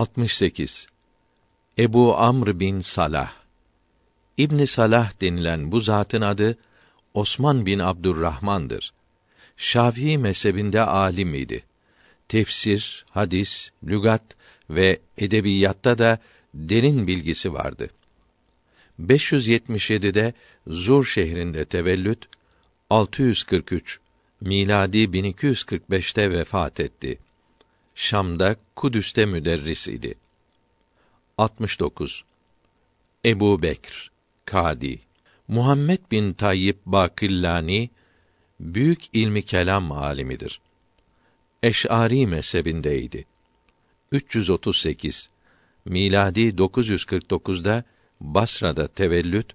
68 Ebu Amr bin Salah İbn Salah denilen bu zatın adı Osman bin Abdurrahman'dır. Şafii mezhebinde alim idi. Tefsir, hadis, lügat ve edebiyatta da derin bilgisi vardı. 577'de Zur şehrinde tevellüt, 643 miladi 1245'te vefat etti. Şam'da Kudüs'te müderris idi. 69 Ebu Bekr Kadi Muhammed bin Tayyib Bakillani büyük ilmi kelam alimidir. Eş'ari mezhebindeydi. 338 miladi 949'da Basra'da tevellüt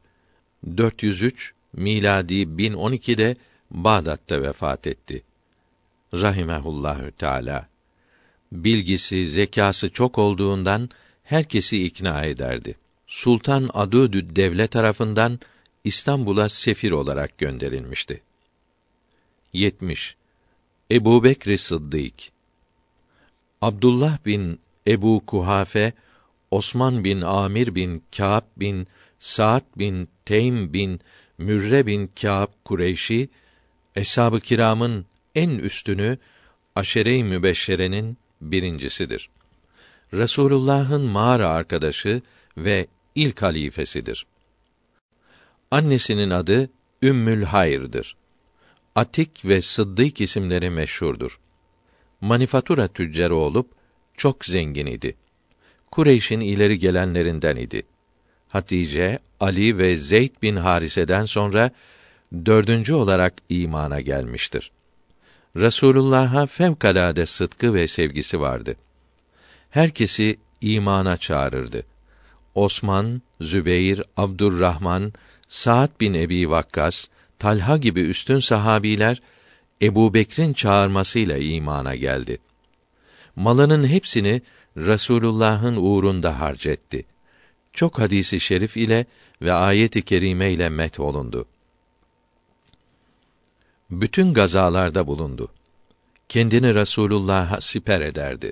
403 miladi 1012'de Bağdat'ta vefat etti. Rahimehullahü Teala. Bilgisi, zekası çok olduğundan herkesi ikna ederdi. Sultan Adudü devlet tarafından İstanbul'a sefir olarak gönderilmişti. 70. Ebu Bekr Sıddık Abdullah bin Ebu Kuhafe, Osman bin Amir bin Kâb bin Sa'd bin Teym bin Mürre bin Kâb Kureyşi, Eshab-ı kiramın en üstünü, aşere-i mübeşşerenin birincisidir. Resulullah'ın mağara arkadaşı ve ilk halifesidir. Annesinin adı Ümmül Hayr'dır. Atik ve Sıddık isimleri meşhurdur. Manifatura tüccarı olup çok zengin idi. Kureyş'in ileri gelenlerinden idi. Hatice, Ali ve Zeyd bin Harise'den sonra dördüncü olarak imana gelmiştir. Resulullah'a fevkalade sıdkı ve sevgisi vardı. Herkesi imana çağırırdı. Osman, Zübeyir, Abdurrahman, Sa'd bin Ebi Vakkas, Talha gibi üstün sahabiler Ebu Bekir'in çağırmasıyla imana geldi. Malının hepsini Resulullah'ın uğrunda harcetti. Çok hadisi şerif ile ve ayet-i kerime ile met olundu. Bütün gazalarda bulundu. Kendini Resulullah'a siper ederdi.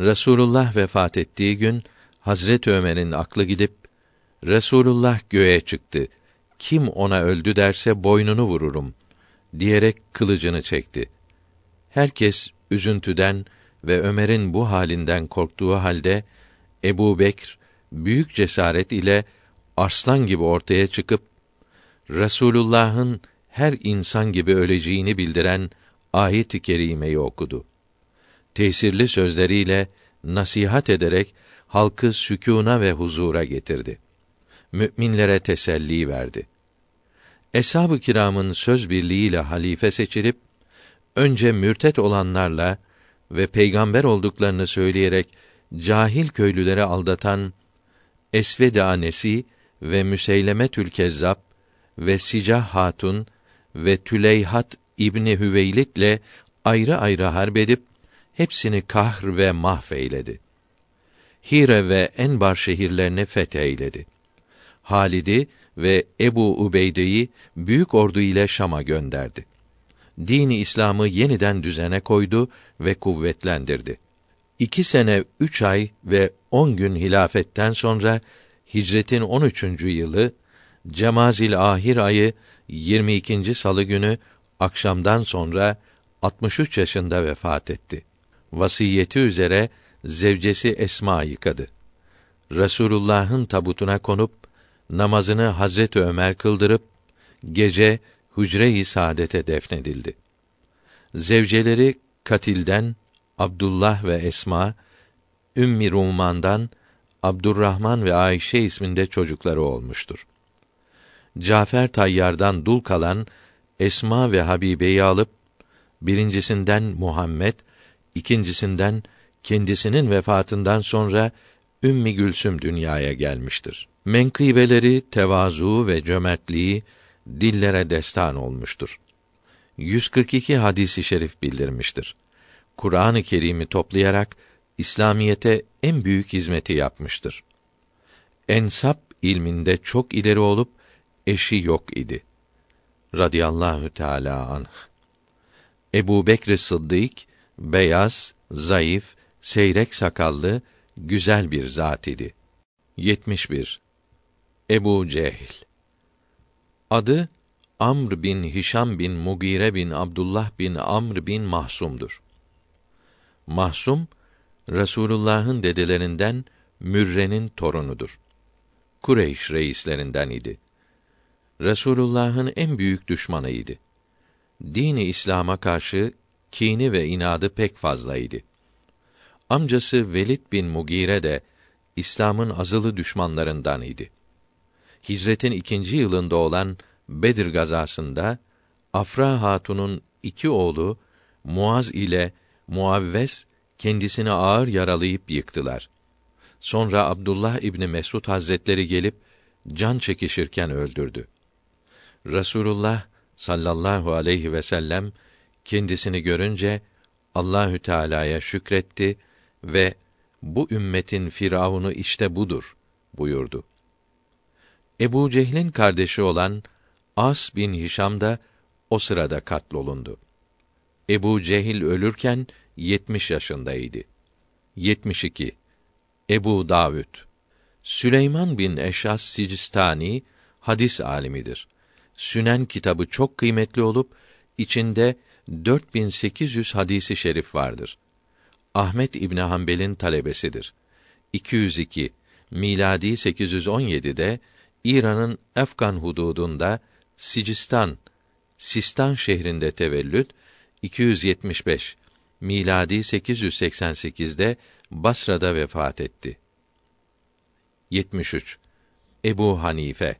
Resulullah vefat ettiği gün Hazret Ömer'in aklı gidip Resulullah göğe çıktı. Kim ona öldü derse boynunu vururum diyerek kılıcını çekti. Herkes üzüntüden ve Ömer'in bu halinden korktuğu halde Ebu Bekr büyük cesaret ile arslan gibi ortaya çıkıp Resulullah'ın her insan gibi öleceğini bildiren ayet-i kerimeyi okudu. Tesirli sözleriyle nasihat ederek halkı sükûna ve huzura getirdi. Müminlere teselli verdi. Eshab-ı kiramın söz birliğiyle halife seçilip önce mürtet olanlarla ve peygamber olduklarını söyleyerek cahil köylüleri aldatan Esved Anesi ve Müseylemetül Kezzab ve Sicah Hatun ve Tüleyhat İbni Hüveylit'le ayrı ayrı harbedip hepsini kahr ve mahveyledi. Hire ve Enbar şehirlerini fetheyledi. Halid'i ve Ebu Ubeyde'yi büyük ordu ile Şam'a gönderdi. Dini İslam'ı yeniden düzene koydu ve kuvvetlendirdi. İki sene üç ay ve on gün hilafetten sonra hicretin on üçüncü yılı Cemazil ahir ayı 22. salı günü akşamdan sonra 63 yaşında vefat etti. Vasiyeti üzere zevcesi Esma yıkadı. Resulullah'ın tabutuna konup namazını Hazret Ömer kıldırıp gece hücre-i saadete defnedildi. Zevceleri Katil'den Abdullah ve Esma, Ümmi Ruman'dan Abdurrahman ve Ayşe isminde çocukları olmuştur. Cafer Tayyar'dan dul kalan Esma ve Habibe'yi alıp birincisinden Muhammed, ikincisinden kendisinin vefatından sonra Ümmi Gülsüm dünyaya gelmiştir. Menkıbeleri, tevazu ve cömertliği dillere destan olmuştur. 142 hadisi şerif bildirmiştir. Kur'an-ı Kerim'i toplayarak İslamiyete en büyük hizmeti yapmıştır. Ensap ilminde çok ileri olup eşi yok idi. Radiyallahu Teala anh. Ebu Bekr Sıddık, beyaz, zayıf, seyrek sakallı, güzel bir zat idi. 71. Ebu Cehl Adı Amr bin Hişam bin Mugire bin Abdullah bin Amr bin Mahsum'dur. Mahsum Resulullah'ın dedelerinden Mürre'nin torunudur. Kureyş reislerinden idi. Resulullah'ın en büyük düşmanıydı. Dini İslam'a karşı kini ve inadı pek fazlaydı. Amcası Velid bin Mugire de İslam'ın azılı düşmanlarından idi. Hicretin ikinci yılında olan Bedir gazasında Afra Hatun'un iki oğlu Muaz ile Muavves kendisini ağır yaralayıp yıktılar. Sonra Abdullah İbni Mesud Hazretleri gelip can çekişirken öldürdü. Resulullah sallallahu aleyhi ve sellem kendisini görünce Allahü Teala'ya şükretti ve bu ümmetin firavunu işte budur buyurdu. Ebu Cehil'in kardeşi olan As bin Hişam da o sırada katlolundu. Ebu Cehil ölürken 70 yaşındaydı. 72. Ebu Davud Süleyman bin Eşas Sicistani hadis alimidir. Sünen kitabı çok kıymetli olup içinde 4800 hadisi şerif vardır. Ahmet İbn Hanbel'in talebesidir. 202 miladi 817'de İran'ın Efkan hududunda Sicistan Sistan şehrinde tevellüt 275 miladi 888'de Basra'da vefat etti. 73 Ebu Hanife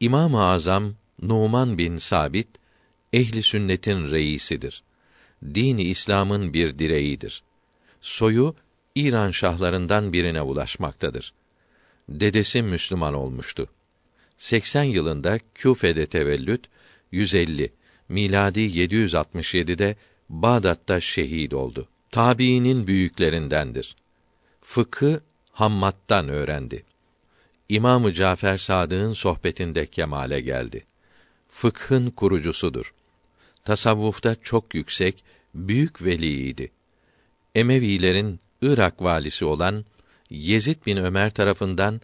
İmam-ı Azam Numan bin Sabit ehli sünnetin reisidir. Dini İslam'ın bir direğidir. Soyu İran şahlarından birine ulaşmaktadır. Dedesi Müslüman olmuştu. 80 yılında Küfe'de tevellüt, 150 miladi 767'de Bağdat'ta şehit oldu. Tabiinin büyüklerindendir. Fıkı Hammad'dan öğrendi. İmamı Cafer Sadık'ın sohbetinde kemale geldi. Fıkhın kurucusudur. Tasavvufta çok yüksek, büyük veliydi. Emevilerin Irak valisi olan Yezid bin Ömer tarafından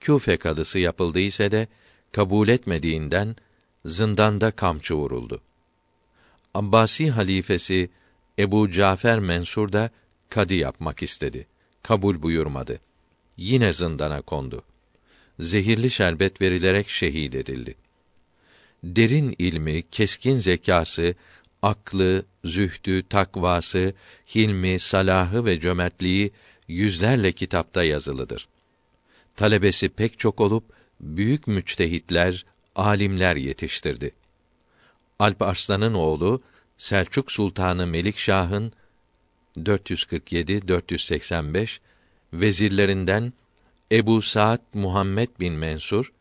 Küfe kadısı yapıldıysa de kabul etmediğinden zindanda kamçı vuruldu. Abbasi halifesi Ebu Cafer Mensur da kadı yapmak istedi. Kabul buyurmadı. Yine zindana kondu. Zehirli şerbet verilerek şehit edildi. Derin ilmi, keskin zekası, aklı, zühdü, takvası, hilmi, salahı ve cömertliği yüzlerle kitapta yazılıdır. Talebesi pek çok olup büyük müçtehitler, alimler yetiştirdi. Alp Arslan'ın oğlu Selçuk Sultanı Melikşah'ın 447 485 vezirlerinden Ebu Saad Muhammed bin Mensur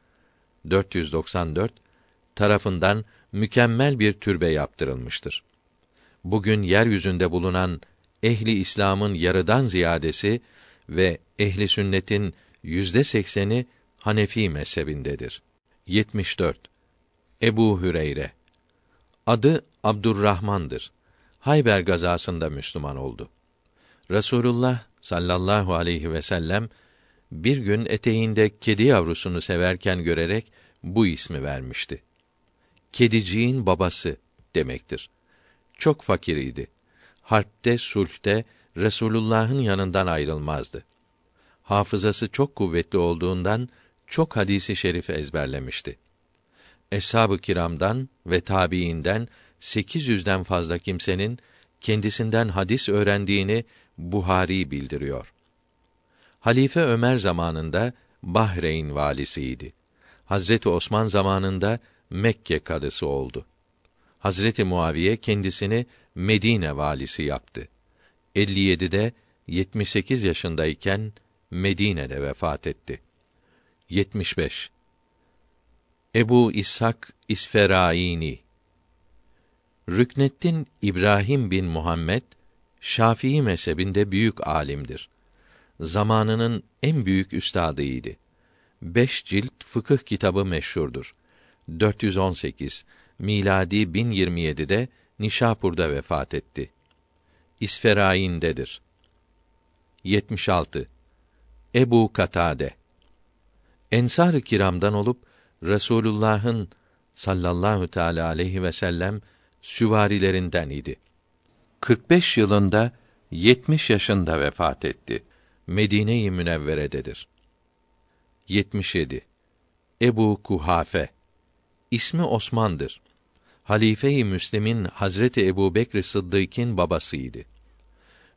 494 tarafından mükemmel bir türbe yaptırılmıştır. Bugün yeryüzünde bulunan ehli İslam'ın yarıdan ziyadesi ve ehli sünnetin yüzde sekseni Hanefi mezhebindedir. 74. Ebu Hüreyre Adı Abdurrahman'dır. Hayber gazasında Müslüman oldu. Resulullah sallallahu aleyhi ve sellem bir gün eteğinde kedi yavrusunu severken görerek bu ismi vermişti. Kediciğin babası demektir. Çok fakir idi. Harpte, sulhte Resulullah'ın yanından ayrılmazdı. Hafızası çok kuvvetli olduğundan çok hadisi şerif ezberlemişti. Eshab-ı kiramdan ve tabiinden 800'den fazla kimsenin kendisinden hadis öğrendiğini Buhari bildiriyor. Halife Ömer zamanında Bahreyn valisiydi. Hazreti Osman zamanında Mekke kadısı oldu. Hazreti Muaviye kendisini Medine valisi yaptı. 57'de 78 yaşındayken Medine'de vefat etti. 75 Ebu İshak İsferaini Rükneddin İbrahim bin Muhammed Şafii mezhebinde büyük alimdir. Zamanının en büyük üstadıydı. Beş cilt fıkıh kitabı meşhurdur. 418 miladi 1027'de Nişapur'da vefat etti. İsferain'dedir. 76 Ebu Katade Ensar-ı Kiram'dan olup Resulullah'ın sallallahu teala aleyhi ve sellem süvarilerinden idi. 45 yılında 70 yaşında vefat etti. Medine-i Münevvere'dedir. 77 Ebu Kuhafe İsmi Osman'dır. Halife-i Müslim'in Hazreti Ebu Bekr Sıddık'ın babasıydı.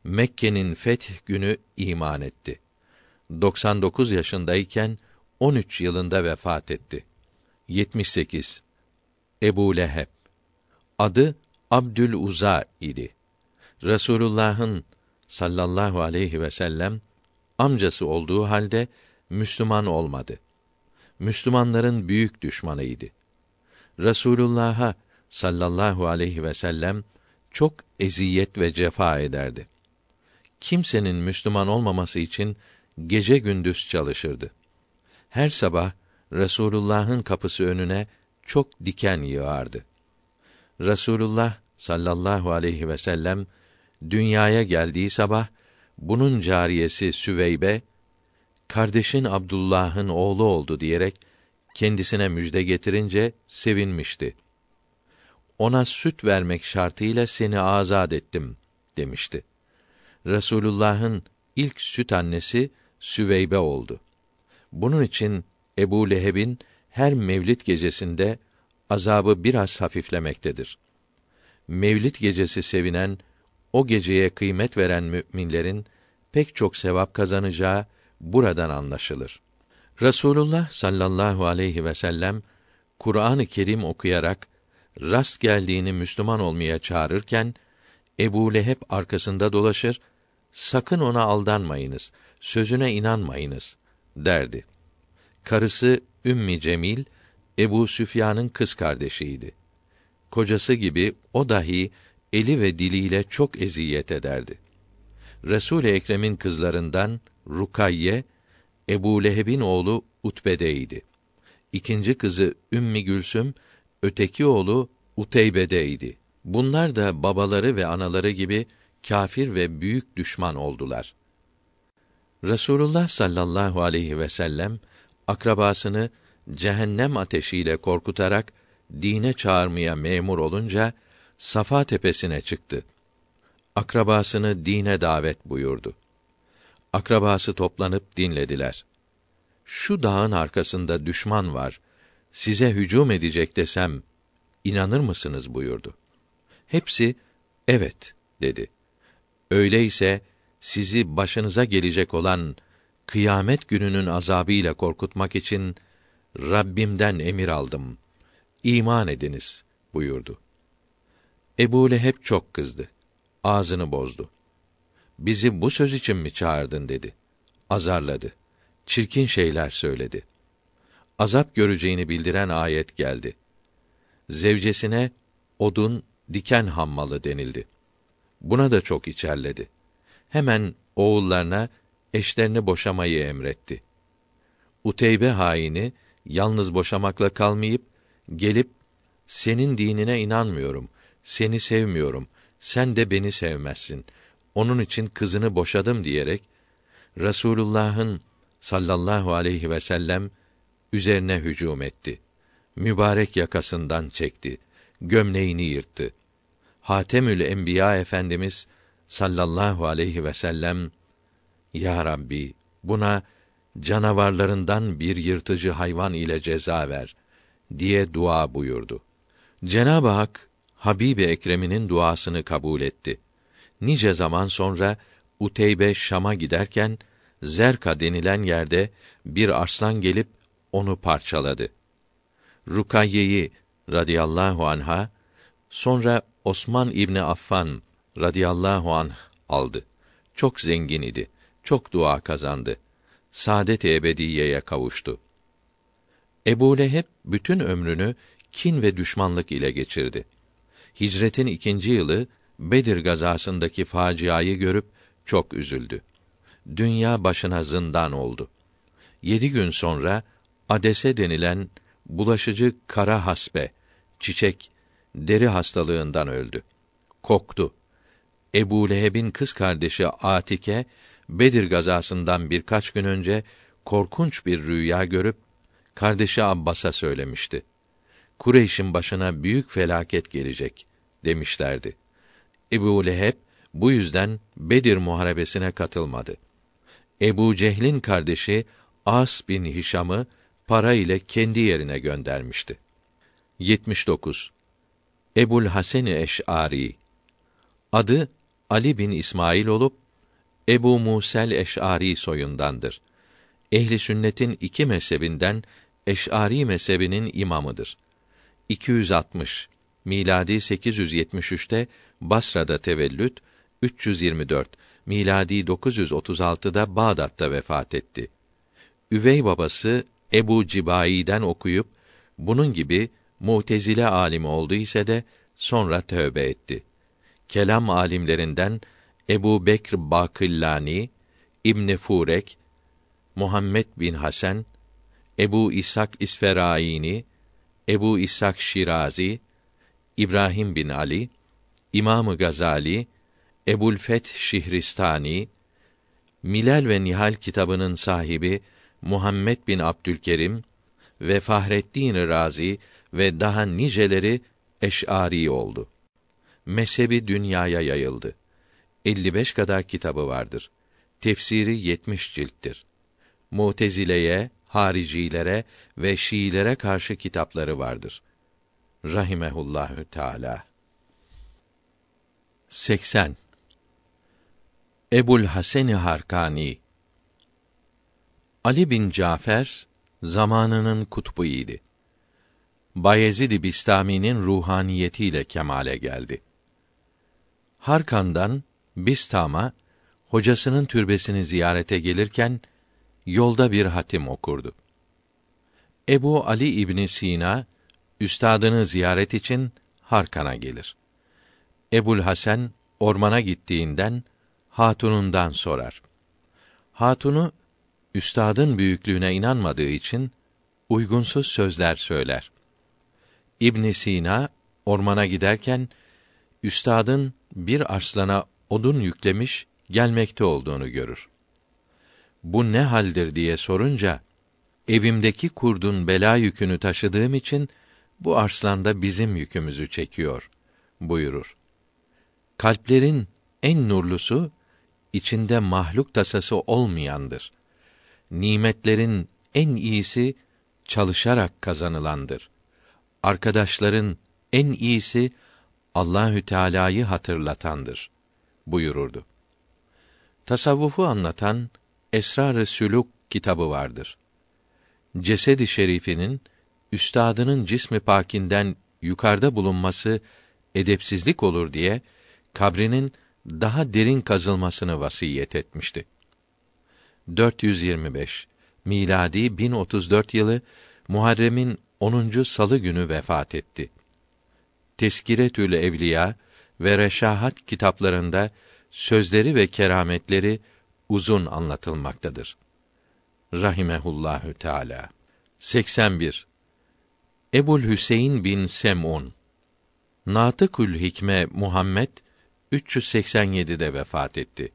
Mekke'nin feth günü iman etti. 99 yaşındayken 13 yılında vefat etti. 78 Ebu Leheb Adı Abdül Uza idi. Resulullah'ın sallallahu aleyhi ve sellem amcası olduğu halde Müslüman olmadı. Müslümanların büyük düşmanıydı. Resulullah'a sallallahu aleyhi ve sellem çok eziyet ve cefa ederdi. Kimsenin Müslüman olmaması için gece gündüz çalışırdı. Her sabah Resulullah'ın kapısı önüne çok diken yığardı. Resulullah sallallahu aleyhi ve sellem dünyaya geldiği sabah bunun cariyesi Süveybe kardeşin Abdullah'ın oğlu oldu diyerek kendisine müjde getirince sevinmişti. Ona süt vermek şartıyla seni azad ettim demişti. Resulullah'ın ilk süt annesi Süveybe oldu. Bunun için Ebu Leheb'in her mevlid gecesinde azabı biraz hafiflemektedir. Mevlid gecesi sevinen, o geceye kıymet veren müminlerin pek çok sevap kazanacağı buradan anlaşılır. Resulullah sallallahu aleyhi ve sellem Kur'an-ı Kerim okuyarak rast geldiğini Müslüman olmaya çağırırken Ebu Leheb arkasında dolaşır, sakın ona aldanmayınız, sözüne inanmayınız derdi. Karısı Ümmi Cemil Ebu Süfyan'ın kız kardeşiydi. Kocası gibi o dahi eli ve diliyle çok eziyet ederdi. Resul Ekrem'in kızlarından Rukayye Ebu Leheb'in oğlu Utbe'deydi. İkinci kızı Ümmi Gülsüm, öteki oğlu Uteybe'deydi. Bunlar da babaları ve anaları gibi kâfir ve büyük düşman oldular. Resulullah sallallahu aleyhi ve sellem akrabasını cehennem ateşiyle korkutarak dine çağırmaya memur olunca Safa tepesine çıktı. Akrabasını dine davet buyurdu. Akrabası toplanıp dinlediler. Şu dağın arkasında düşman var. Size hücum edecek desem inanır mısınız buyurdu. Hepsi evet dedi. Öyleyse sizi başınıza gelecek olan kıyamet gününün azabıyla korkutmak için Rabbimden emir aldım. İman ediniz buyurdu. Ebu Leheb çok kızdı. Ağzını bozdu. Bizi bu söz için mi çağırdın dedi. Azarladı. Çirkin şeyler söyledi. Azap göreceğini bildiren ayet geldi. Zevcesine odun, diken hammalı denildi. Buna da çok içerledi. Hemen oğullarına eşlerini boşamayı emretti. Uteybe haini yalnız boşamakla kalmayıp gelip senin dinine inanmıyorum, seni sevmiyorum, sen de beni sevmezsin. Onun için kızını boşadım diyerek Resulullah'ın sallallahu aleyhi ve sellem üzerine hücum etti. Mübarek yakasından çekti. Gömleğini yırttı. Hatemül Enbiya Efendimiz sallallahu aleyhi ve sellem Ya Rabbi buna canavarlarından bir yırtıcı hayvan ile ceza ver diye dua buyurdu. Cenab-ı Hak Habibi Ekrem'inin duasını kabul etti. Nice zaman sonra Uteybe Şam'a giderken Zerka denilen yerde bir arslan gelip onu parçaladı. Rukayye'yi radıyallahu anha sonra Osman İbni Affan radıyallahu anh aldı. Çok zengin idi. Çok dua kazandı saadet-i ebediyeye kavuştu. Ebu Leheb bütün ömrünü kin ve düşmanlık ile geçirdi. Hicretin ikinci yılı Bedir gazasındaki faciayı görüp çok üzüldü. Dünya başına zindan oldu. Yedi gün sonra adese denilen bulaşıcı kara hasbe, çiçek, deri hastalığından öldü. Koktu. Ebu Leheb'in kız kardeşi Atike Bedir gazasından birkaç gün önce korkunç bir rüya görüp kardeşi Abbas'a söylemişti. Kureyş'in başına büyük felaket gelecek demişlerdi. Ebu Leheb bu yüzden Bedir muharebesine katılmadı. Ebu Cehlin kardeşi As bin Hişam'ı para ile kendi yerine göndermişti. 79. Ebul Hasan Eş'ari Adı Ali bin İsmail olup Ebu Musel Eş'ari soyundandır. Ehli sünnetin iki mezhebinden Eş'ari mezhebinin imamıdır. 260 miladi 873'te Basra'da tevellüt, 324 miladi 936'da Bağdat'ta vefat etti. Üvey babası Ebu Cibai'den okuyup bunun gibi Mutezile alimi oldu ise de sonra tövbe etti. Kelam alimlerinden Ebu Bekr Bakillani, İbn Furek, Muhammed bin Hasan, Ebu İshak İsferaini, Ebu İshak Şirazi, İbrahim bin Ali, İmamı Gazali, Ebul Feth Şihristani, Milal ve Nihal kitabının sahibi Muhammed bin Abdülkerim ve Fahreddin Razi ve daha niceleri eş'ari oldu. Mezhebi dünyaya yayıldı. 55 kadar kitabı vardır. Tefsiri 70 cilttir. Mutezileye, haricilere ve Şiilere karşı kitapları vardır. Rahimehullahü Teala. 80 Ebul Haseni Harkani Ali bin Cafer zamanının kutbuydu. Bayezid Bistami'nin ruhaniyetiyle kemale geldi. Harkan'dan Bistam'a hocasının türbesini ziyarete gelirken yolda bir hatim okurdu. Ebu Ali İbni Sina üstadını ziyaret için Harkan'a gelir. Ebul Hasan ormana gittiğinden hatunundan sorar. Hatunu üstadın büyüklüğüne inanmadığı için uygunsuz sözler söyler. İbn Sina ormana giderken üstadın bir arslana odun yüklemiş gelmekte olduğunu görür. Bu ne haldir diye sorunca evimdeki kurdun bela yükünü taşıdığım için bu arslan da bizim yükümüzü çekiyor buyurur. Kalplerin en nurlusu içinde mahluk tasası olmayandır. Nimetlerin en iyisi çalışarak kazanılandır. Arkadaşların en iyisi Allahü Teala'yı hatırlatandır buyururdu. Tasavvufu anlatan Esrar-ı Sülûk kitabı vardır. Cesedi şerifinin üstadının cismi pakinden yukarıda bulunması edepsizlik olur diye kabrinin daha derin kazılmasını vasiyet etmişti. 425 miladi 1034 yılı Muharrem'in 10. salı günü vefat etti. Teskiretül Evliya ve Reşahat kitaplarında sözleri ve kerametleri uzun anlatılmaktadır. Rahimehullahü Teala. 81. Ebul Hüseyin bin Sem'un Natıkül Hikme Muhammed 387'de vefat etti.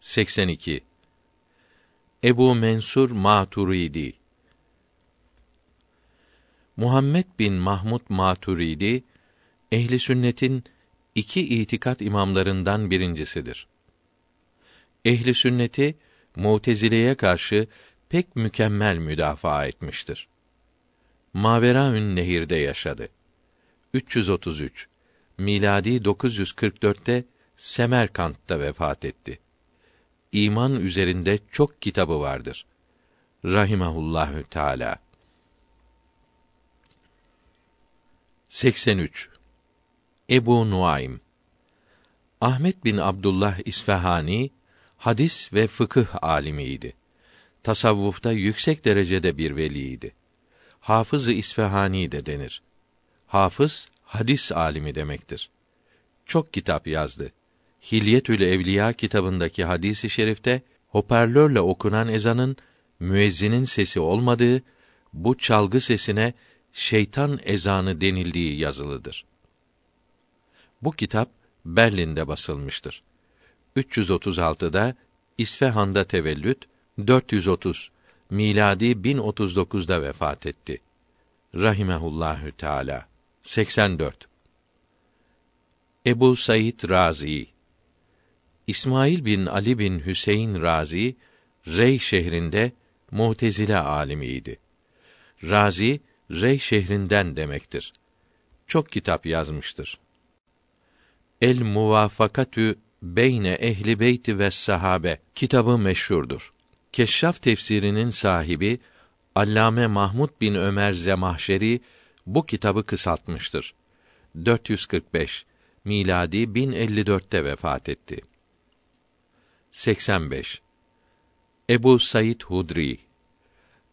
82. Ebu Mensur Maturidi Muhammed bin Mahmud Maturidi ehli sünnetin iki itikat imamlarından birincisidir. Ehli sünneti Mutezile'ye karşı pek mükemmel müdafaa etmiştir. Maveraün Nehir'de yaşadı. 333 miladi 944'te Semerkant'ta vefat etti. İman üzerinde çok kitabı vardır. Rahimahullahü Teala. 83 Ebu Nuaym Ahmet bin Abdullah İsfahani hadis ve fıkıh alimiydi. Tasavvufta yüksek derecede bir veliydi. Hafız-ı İsfahani de denir. Hafız hadis alimi demektir. Çok kitap yazdı. Hilyetül Evliya kitabındaki hadisi şerifte hoparlörle okunan ezanın müezzinin sesi olmadığı, bu çalgı sesine şeytan ezanı denildiği yazılıdır. Bu kitap Berlin'de basılmıştır. 336'da İsfahan'da tevellüt 430 miladi 1039'da vefat etti. Rahimehullahü Teala. 84. Ebu Said Razi İsmail bin Ali bin Hüseyin Razi Rey şehrinde Mu'tezile alimiydi. Razi Rey şehrinden demektir. Çok kitap yazmıştır. El Muvafakatü Beyne Ehli Beyti ve Sahabe kitabı meşhurdur. Keşşaf tefsirinin sahibi Allame Mahmud bin Ömer Zemahşeri bu kitabı kısaltmıştır. 445 miladi 1054'te vefat etti. 85 Ebu Said Hudri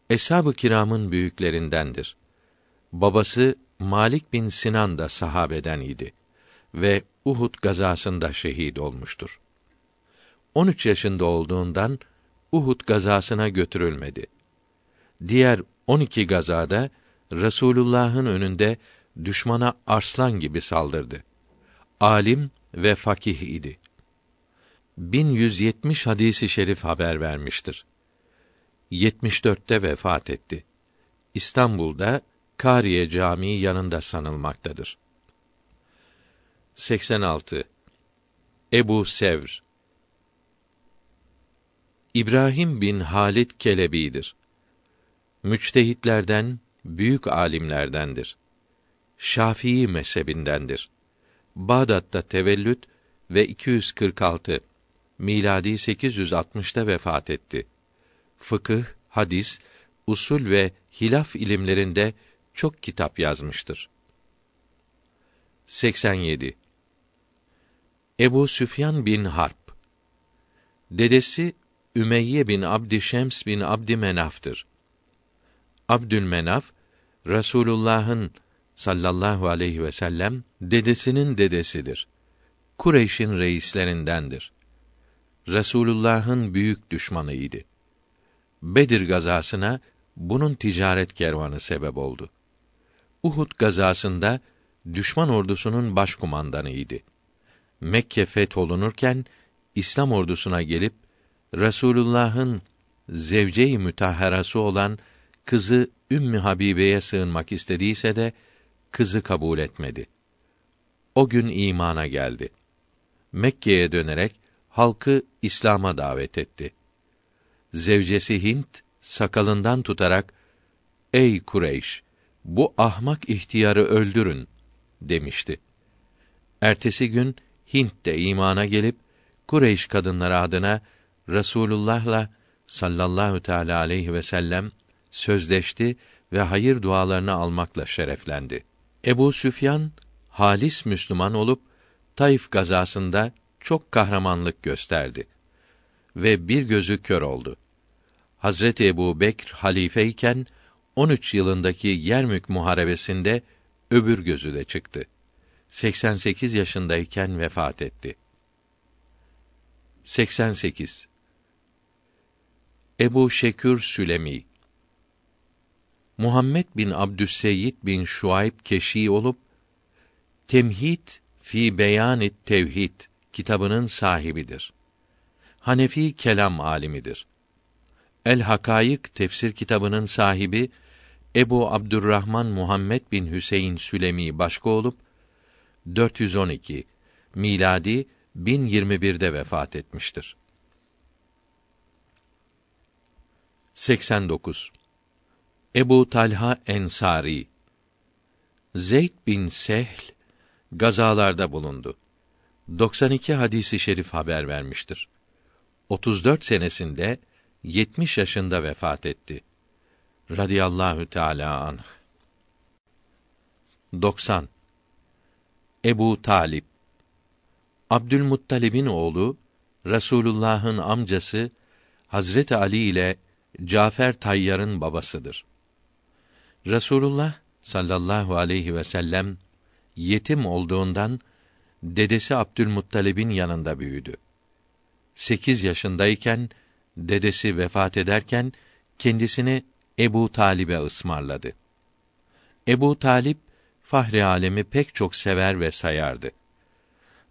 Eshab-ı kiramın büyüklerindendir. Babası Malik bin Sinan da sahabeden idi ve Uhud gazasında şehit olmuştur. 13 yaşında olduğundan Uhud gazasına götürülmedi. Diğer 12 gazada Resulullah'ın önünde düşmana arslan gibi saldırdı. Alim ve fakih idi. 1170 hadisi şerif haber vermiştir. 74'te vefat etti. İstanbul'da Kariye Camii yanında sanılmaktadır. 86 Ebu Sevr İbrahim bin Halid Kelebi'dir. Müçtehitlerden, büyük alimlerdendir. Şafii mezhebindendir. Bağdat'ta tevellüt ve 246 miladi 860'ta vefat etti. Fıkıh, hadis, usul ve hilaf ilimlerinde çok kitap yazmıştır. 87 Ebu Süfyan bin Harp Dedesi Ümeyye bin Abdi Şems bin Abdi Menaf'tır. Abdülmenaf Rasulullah'ın sallallahu aleyhi ve sellem dedesinin dedesidir. Kureyş'in reislerindendir. Resulullah'ın büyük düşmanıydı. Bedir gazasına bunun ticaret kervanı sebep oldu. Uhud gazasında düşman ordusunun başkumandanıydı. Mekke fetholunurken İslam ordusuna gelip Resulullah'ın zevce-i mütahharası olan kızı Ümmü Habibe'ye sığınmak istediyse de kızı kabul etmedi. O gün imana geldi. Mekke'ye dönerek halkı İslam'a davet etti. Zevcesi Hint sakalından tutarak "Ey Kureyş, bu ahmak ihtiyarı öldürün." demişti. Ertesi gün Hint de imana gelip Kureyş kadınları adına Resulullah'la sallallahu teala aleyhi ve sellem sözleşti ve hayır dualarını almakla şereflendi. Ebu Süfyan halis Müslüman olup Taif gazasında çok kahramanlık gösterdi ve bir gözü kör oldu. Hazreti Ebu Bekr halifeyken 13 yılındaki Yermük muharebesinde öbür gözü de çıktı. 88 yaşındayken vefat etti. 88 Ebu Şekür Sülemi Muhammed bin Abdüsseyyid bin Şuayb Keşi olup Temhid fi Beyanit Tevhid kitabının sahibidir. Hanefi kelam alimidir. El Hakayık tefsir kitabının sahibi Ebu Abdurrahman Muhammed bin Hüseyin Sülemi başka olup 412 miladi 1021'de vefat etmiştir. 89 Ebu Talha Ensari Zeyd bin Sehl gazalarda bulundu. 92 hadisi şerif haber vermiştir. 34 senesinde 70 yaşında vefat etti. Radiyallahu Teala anh. 90 Ebu Talip Abdülmuttalib'in oğlu Resulullah'ın amcası Hazreti Ali ile Cafer Tayyar'ın babasıdır. Resulullah sallallahu aleyhi ve sellem yetim olduğundan dedesi Abdülmuttalib'in yanında büyüdü. Sekiz yaşındayken dedesi vefat ederken kendisini Ebu Talib'e ısmarladı. Ebu Talip fahri alemi pek çok sever ve sayardı.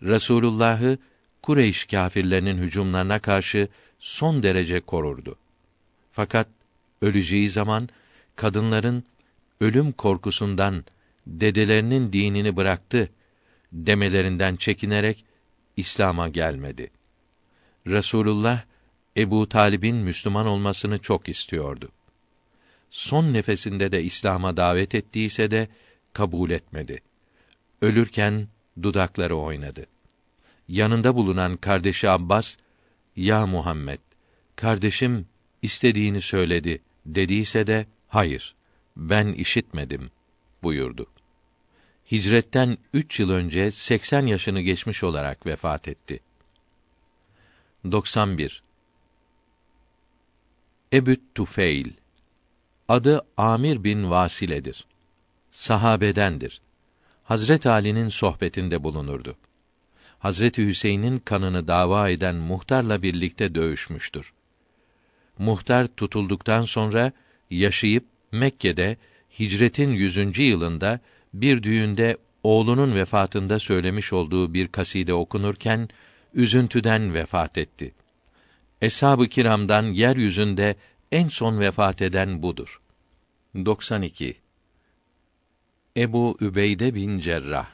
Resulullah'ı Kureyş kâfirlerinin hücumlarına karşı son derece korurdu. Fakat öleceği zaman kadınların ölüm korkusundan dedelerinin dinini bıraktı demelerinden çekinerek İslam'a gelmedi. Resulullah Ebu Talib'in Müslüman olmasını çok istiyordu. Son nefesinde de İslam'a davet ettiyse de kabul etmedi. Ölürken dudakları oynadı. Yanında bulunan kardeşi Abbas, "Ya Muhammed, kardeşim istediğini söyledi." dediyse de, "Hayır, ben işitmedim." buyurdu. Hicretten üç yıl önce 80 yaşını geçmiş olarak vefat etti. 91. Ebü't Tufeil Adı Amir bin Vasile'dir. Sahabedendir. Hazret Ali'nin sohbetinde bulunurdu. Hazreti Hüseyin'in kanını dava eden muhtarla birlikte dövüşmüştür. Muhtar tutulduktan sonra yaşayıp Mekke'de hicretin yüzüncü yılında bir düğünde oğlunun vefatında söylemiş olduğu bir kaside okunurken üzüntüden vefat etti. Eshab-ı kiramdan yeryüzünde en son vefat eden budur. 92. Ebu Übeyde bin Cerrah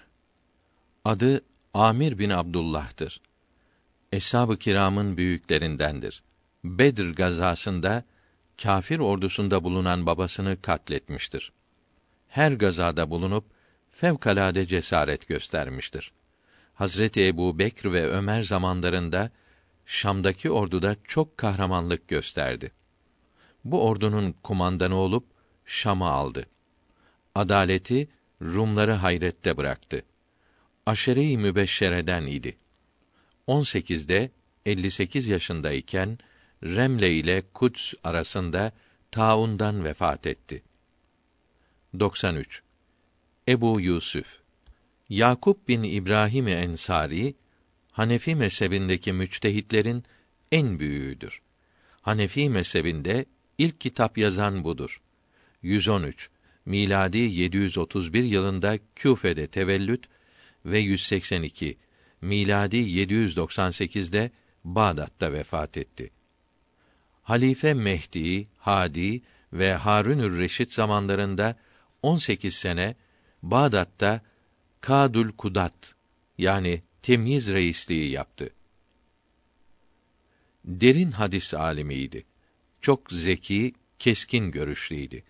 Adı Amir bin Abdullah'tır. Eshab-ı kiramın büyüklerindendir. Bedir gazasında kâfir ordusunda bulunan babasını katletmiştir. Her gazada bulunup fevkalade cesaret göstermiştir. Hazreti Ebu Bekr ve Ömer zamanlarında Şam'daki orduda çok kahramanlık gösterdi. Bu ordunun kumandanı olup Şam'ı aldı. Adaleti Rumları hayrette bıraktı. Aşere-i mübeşşereden idi. 18'de 58 yaşındayken Remle ile Kuds arasında taundan vefat etti. 93. Ebu Yusuf Yakup bin İbrahim Ensari Hanefi mezhebindeki müçtehitlerin en büyüğüdür. Hanefi mezhebinde ilk kitap yazan budur. 113 miladi 731 yılında Küfe'de tevellüt ve 182 miladi 798'de Bağdat'ta vefat etti. Halife Mehdi, Hadi ve Harunür Reşit zamanlarında 18 sene Bağdat'ta Kadül Kudat yani temyiz reisliği yaptı. Derin hadis alimiydi. Çok zeki, keskin görüşlüydi.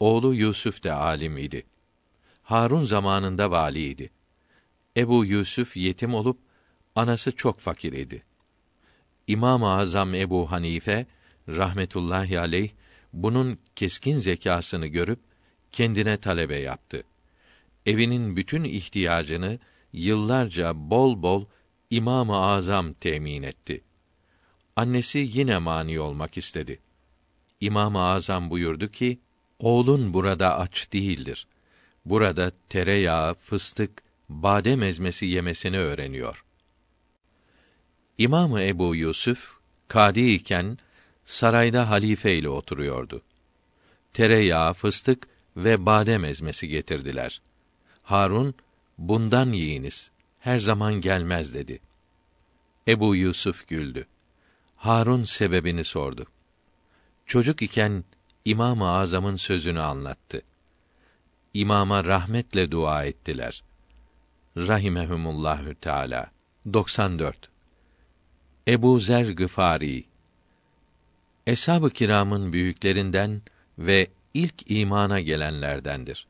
Oğlu Yusuf da alim idi. Harun zamanında valiydi. Ebu Yusuf yetim olup anası çok fakir idi. İmam-ı Azam Ebu Hanife rahmetullahi aleyh bunun keskin zekasını görüp kendine talebe yaptı. Evinin bütün ihtiyacını yıllarca bol bol İmam-ı Azam temin etti. Annesi yine mani olmak istedi. İmam-ı Azam buyurdu ki: Oğlun burada aç değildir. Burada tereyağı, fıstık, badem ezmesi yemesini öğreniyor. İmamı Ebu Yusuf kadi iken sarayda halife ile oturuyordu. Tereyağı, fıstık ve badem ezmesi getirdiler. Harun, bundan yiyiniz, her zaman gelmez dedi. Ebu Yusuf güldü. Harun sebebini sordu. Çocuk iken İmam-ı Azam'ın sözünü anlattı. İmama rahmetle dua ettiler. Rahimehumullahü Teala. 94. Ebu Zer Gıfari Eshab-ı kiramın büyüklerinden ve ilk imana gelenlerdendir.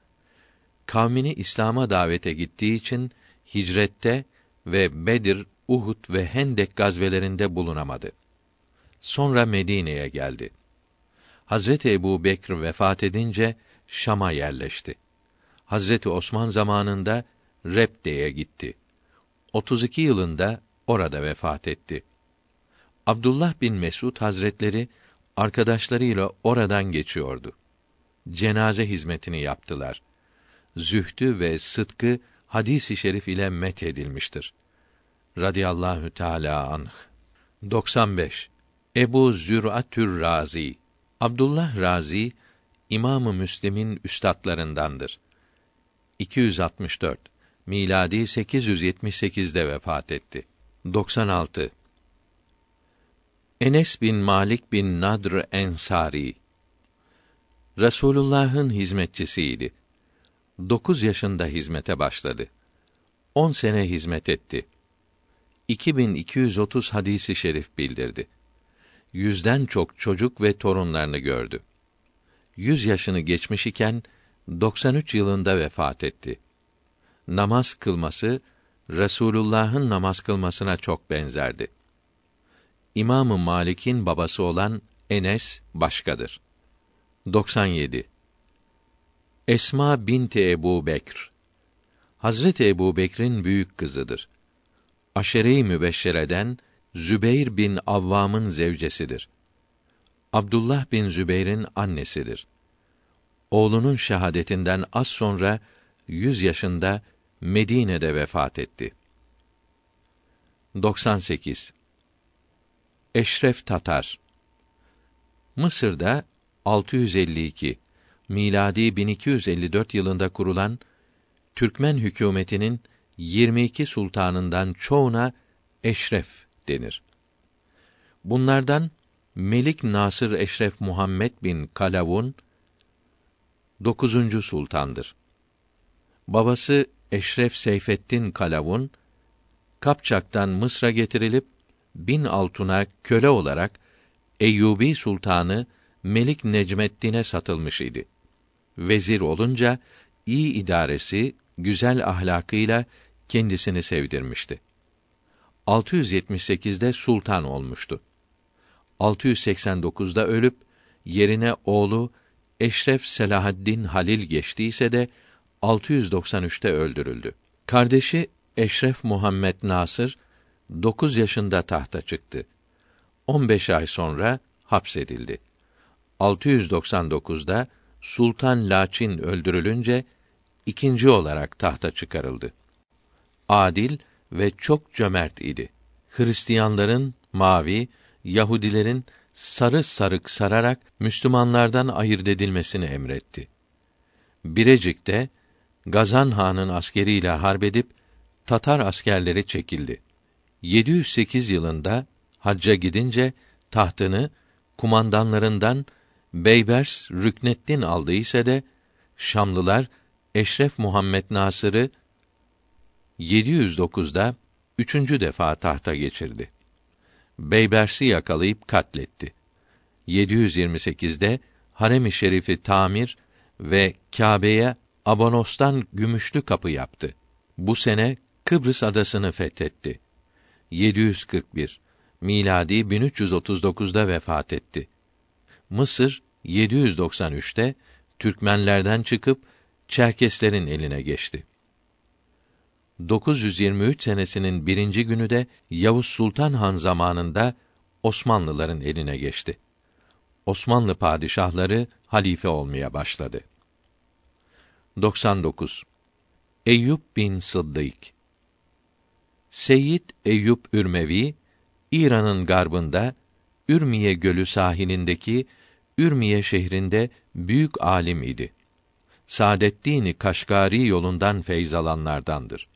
Kavmini İslam'a davete gittiği için hicrette ve Bedir, Uhud ve Hendek gazvelerinde bulunamadı. Sonra Medine'ye geldi. Hazreti Ebu Bekr vefat edince Şam'a yerleşti. Hazreti Osman zamanında Repde'ye gitti. 32 yılında orada vefat etti. Abdullah bin Mesud Hazretleri arkadaşlarıyla oradan geçiyordu. Cenaze hizmetini yaptılar. Zühtü ve sıdkı hadisi şerif ile met edilmiştir. Radiyallahu Teala anh. 95. Ebu Zür'atür Razi Abdullah Razi İmamı Müslim'in üstatlarındandır. 264 miladi 878'de vefat etti. 96 Enes bin Malik bin Nadr Ensari Resulullah'ın hizmetçisiydi. Dokuz yaşında hizmete başladı. On sene hizmet etti. 2230 hadisi şerif bildirdi. Yüzden çok çocuk ve torunlarını gördü. Yüz yaşını geçmiş iken 93 yılında vefat etti. Namaz kılması Resulullah'ın namaz kılmasına çok benzerdi. İmamı Malik'in babası olan Enes başkadır. 97. Esma binti Ebu Bekr Hazreti Ebu Bekr'in büyük kızıdır. Aşere-i Mübeşşere'den Zübeyr bin Avvam'ın zevcesidir. Abdullah bin Zübeyr'in annesidir. Oğlunun şehadetinden az sonra yüz yaşında Medine'de vefat etti. 98. Eşref Tatar Mısır'da 652 miladi 1254 yılında kurulan Türkmen hükümetinin 22 sultanından çoğuna eşref denir. Bunlardan Melik Nasır Eşref Muhammed bin Kalavun 9. sultandır. Babası Eşref Seyfettin Kalavun Kapçak'tan Mısır'a getirilip bin altına köle olarak Eyyubi Sultanı Melik Necmeddin'e satılmış idi. Vezir olunca iyi idaresi, güzel ahlakıyla kendisini sevdirmişti. 678'de sultan olmuştu. 689'da ölüp yerine oğlu Eşref Selahaddin Halil geçtiyse de 693'te öldürüldü. Kardeşi Eşref Muhammed Nasır 9 yaşında tahta çıktı. 15 ay sonra hapsedildi. 699'da Sultan Laçin öldürülünce ikinci olarak tahta çıkarıldı. Adil ve çok cömert idi. Hristiyanların mavi, Yahudilerin sarı sarık sararak Müslümanlardan ayırt edilmesini emretti. Birecik'te Gazan Han'ın askeriyle harbedip Tatar askerleri çekildi. 708 yılında hacca gidince tahtını kumandanlarından Beybers Rükneddin aldı ise de Şamlılar Eşref Muhammed Nasır'ı 709'da üçüncü defa tahta geçirdi. Beybers'i yakalayıp katletti. 728'de Harem-i Şerif'i tamir ve Kâbe'ye Abonos'tan gümüşlü kapı yaptı. Bu sene Kıbrıs adasını fethetti. 741 miladi 1339'da vefat etti. Mısır 793'te Türkmenlerden çıkıp Çerkeslerin eline geçti. 923 senesinin birinci günü de Yavuz Sultan Han zamanında Osmanlıların eline geçti. Osmanlı padişahları halife olmaya başladı. 99. Eyüp bin Sıddık Seyyid Eyüp Ürmevi İran'ın garbında Ürmiye Gölü sahilindeki Ürmiye şehrinde büyük alim idi. Saadeddin Kaşgari yolundan feyz alanlardandır.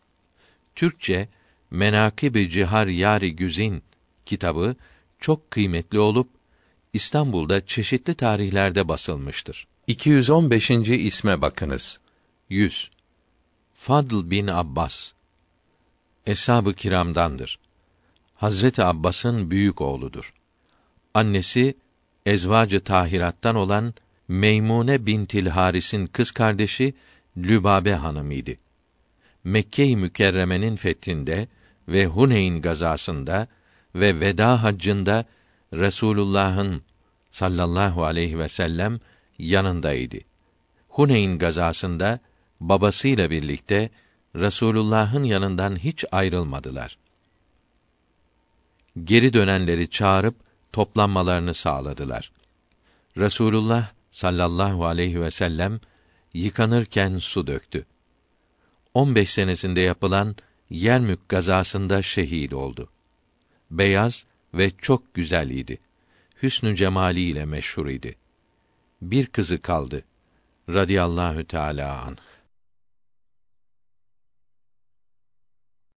Türkçe Menakib-i Cihar Yari Güzin kitabı çok kıymetli olup İstanbul'da çeşitli tarihlerde basılmıştır. 215. isme bakınız. 100. Fadl bin Abbas Eshab-ı kiramdandır. Hazreti Abbas'ın büyük oğludur. Annesi ezvacı tahirattan olan Meymune bintil Haris'in kız kardeşi Lübabe hanım idi. Mekke-i Mükerreme'nin fethinde ve Huneyn gazasında ve veda haccında Resulullah'ın sallallahu aleyhi ve sellem yanındaydı. Huneyn gazasında babasıyla birlikte Resulullah'ın yanından hiç ayrılmadılar. Geri dönenleri çağırıp toplanmalarını sağladılar. Resulullah sallallahu aleyhi ve sellem yıkanırken su döktü. 15 senesinde yapılan Yermük gazasında şehit oldu. Beyaz ve çok güzel idi. Hüsnü cemaliyle meşhur idi. Bir kızı kaldı. Radiyallahu Teala anh.